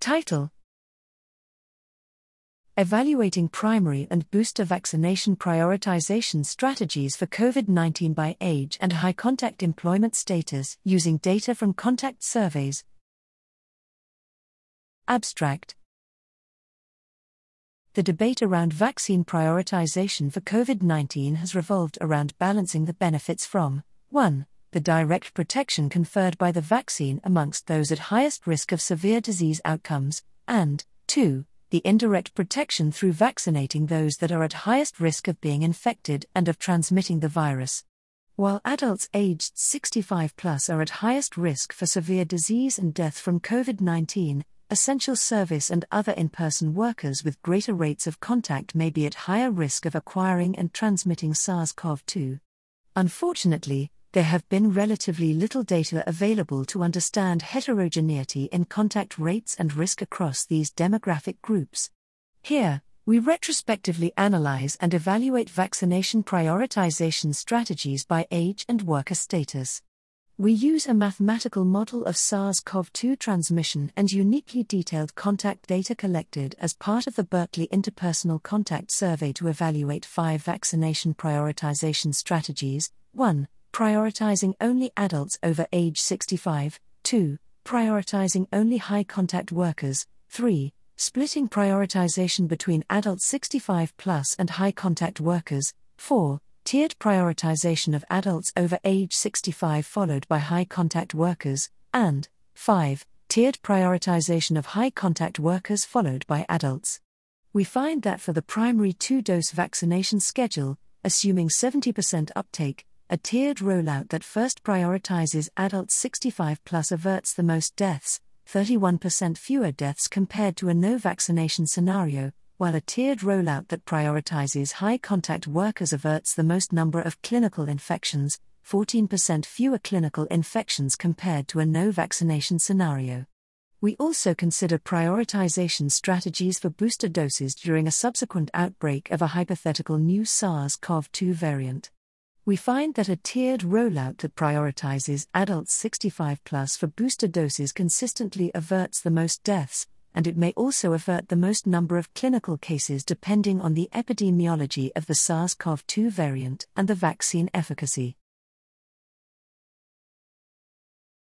Title Evaluating Primary and Booster Vaccination Prioritization Strategies for COVID 19 by Age and High Contact Employment Status using data from contact surveys. Abstract The debate around vaccine prioritization for COVID 19 has revolved around balancing the benefits from 1. The direct protection conferred by the vaccine amongst those at highest risk of severe disease outcomes, and 2 the indirect protection through vaccinating those that are at highest risk of being infected and of transmitting the virus. While adults aged 65 plus are at highest risk for severe disease and death from COVID 19, essential service and other in person workers with greater rates of contact may be at higher risk of acquiring and transmitting SARS CoV 2. Unfortunately, there have been relatively little data available to understand heterogeneity in contact rates and risk across these demographic groups. Here, we retrospectively analyze and evaluate vaccination prioritization strategies by age and worker status. We use a mathematical model of SARS CoV 2 transmission and uniquely detailed contact data collected as part of the Berkeley Interpersonal Contact Survey to evaluate five vaccination prioritization strategies 1 prioritizing only adults over age 65, 2. Prioritizing only high contact workers, 3. Splitting prioritization between adults 65 plus and high contact workers, 4. Tiered prioritization of adults over age 65 followed by high contact workers, and 5. Tiered prioritization of high contact workers followed by adults. We find that for the primary two dose vaccination schedule, assuming 70% uptake, a tiered rollout that first prioritizes adults 65 plus averts the most deaths, 31% fewer deaths compared to a no vaccination scenario, while a tiered rollout that prioritizes high contact workers averts the most number of clinical infections, 14% fewer clinical infections compared to a no vaccination scenario. We also consider prioritization strategies for booster doses during a subsequent outbreak of a hypothetical new SARS CoV 2 variant we find that a tiered rollout that prioritizes adults 65 plus for booster doses consistently averts the most deaths, and it may also avert the most number of clinical cases depending on the epidemiology of the SARS CoV 2 variant and the vaccine efficacy.